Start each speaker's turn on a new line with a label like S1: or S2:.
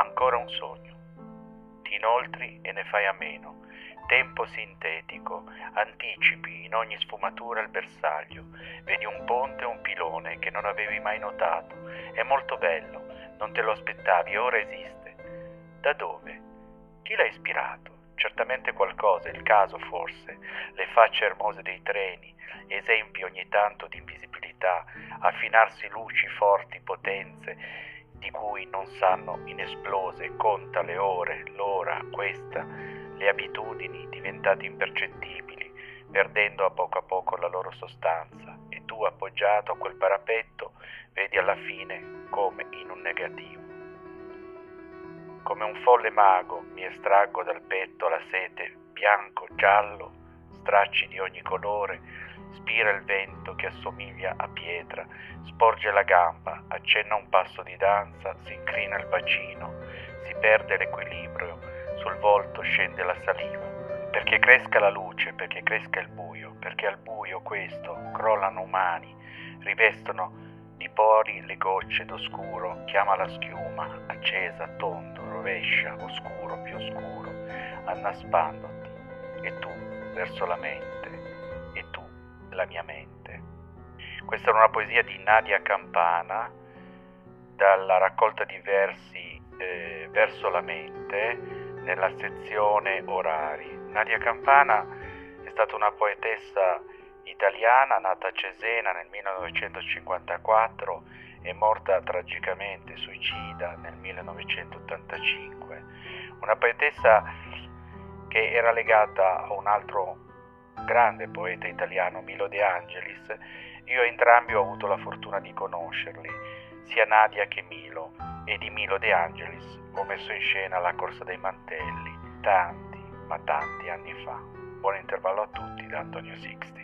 S1: ancora un sogno. Ti inoltri e ne fai a meno. Tempo sintetico, anticipi in ogni sfumatura il bersaglio. Vedi un ponte o un pilone che non avevi mai notato. È molto bello, non te lo aspettavi, ora esiste. Da dove? Chi l'ha ispirato? Certamente qualcosa, il caso forse, le facce ermose dei treni, esempi ogni tanto di invisibilità, affinarsi luci forti, potenze, di cui non sanno inesplose, conta le ore, l'ora, questa, le abitudini diventate impercettibili, perdendo a poco a poco la loro sostanza, e tu appoggiato a quel parapetto vedi alla fine come in un negativo. Come un folle mago mi estraggo dal petto la sete, bianco, giallo, stracci di ogni colore, spira il vento che assomiglia a pietra, sporge la gamba, accenna un passo di danza, si incrina il bacino, si perde l'equilibrio, sul volto scende la saliva. Perché cresca la luce, perché cresca il buio, perché al buio questo crollano umani, rivestono di pori le gocce d'oscuro, chiama la schiuma, accesa, tondo, rovescia, oscuro, più oscuro, annaspandoti, e tu verso la mente, la mia mente. Questa è una poesia di Nadia Campana, dalla raccolta di versi eh, Verso la mente, nella sezione orari. Nadia Campana è stata una poetessa italiana nata a Cesena nel 1954 e morta tragicamente suicida nel 1985. Una poetessa che era legata a un altro grande poeta italiano, Milo De Angelis. Io entrambi ho avuto la fortuna di conoscerli, sia Nadia che Milo, e di Milo De Angelis ho messo in scena La Corsa dei Mantelli tanti, ma tanti anni fa. Buon intervallo a tutti da Antonio Sixti.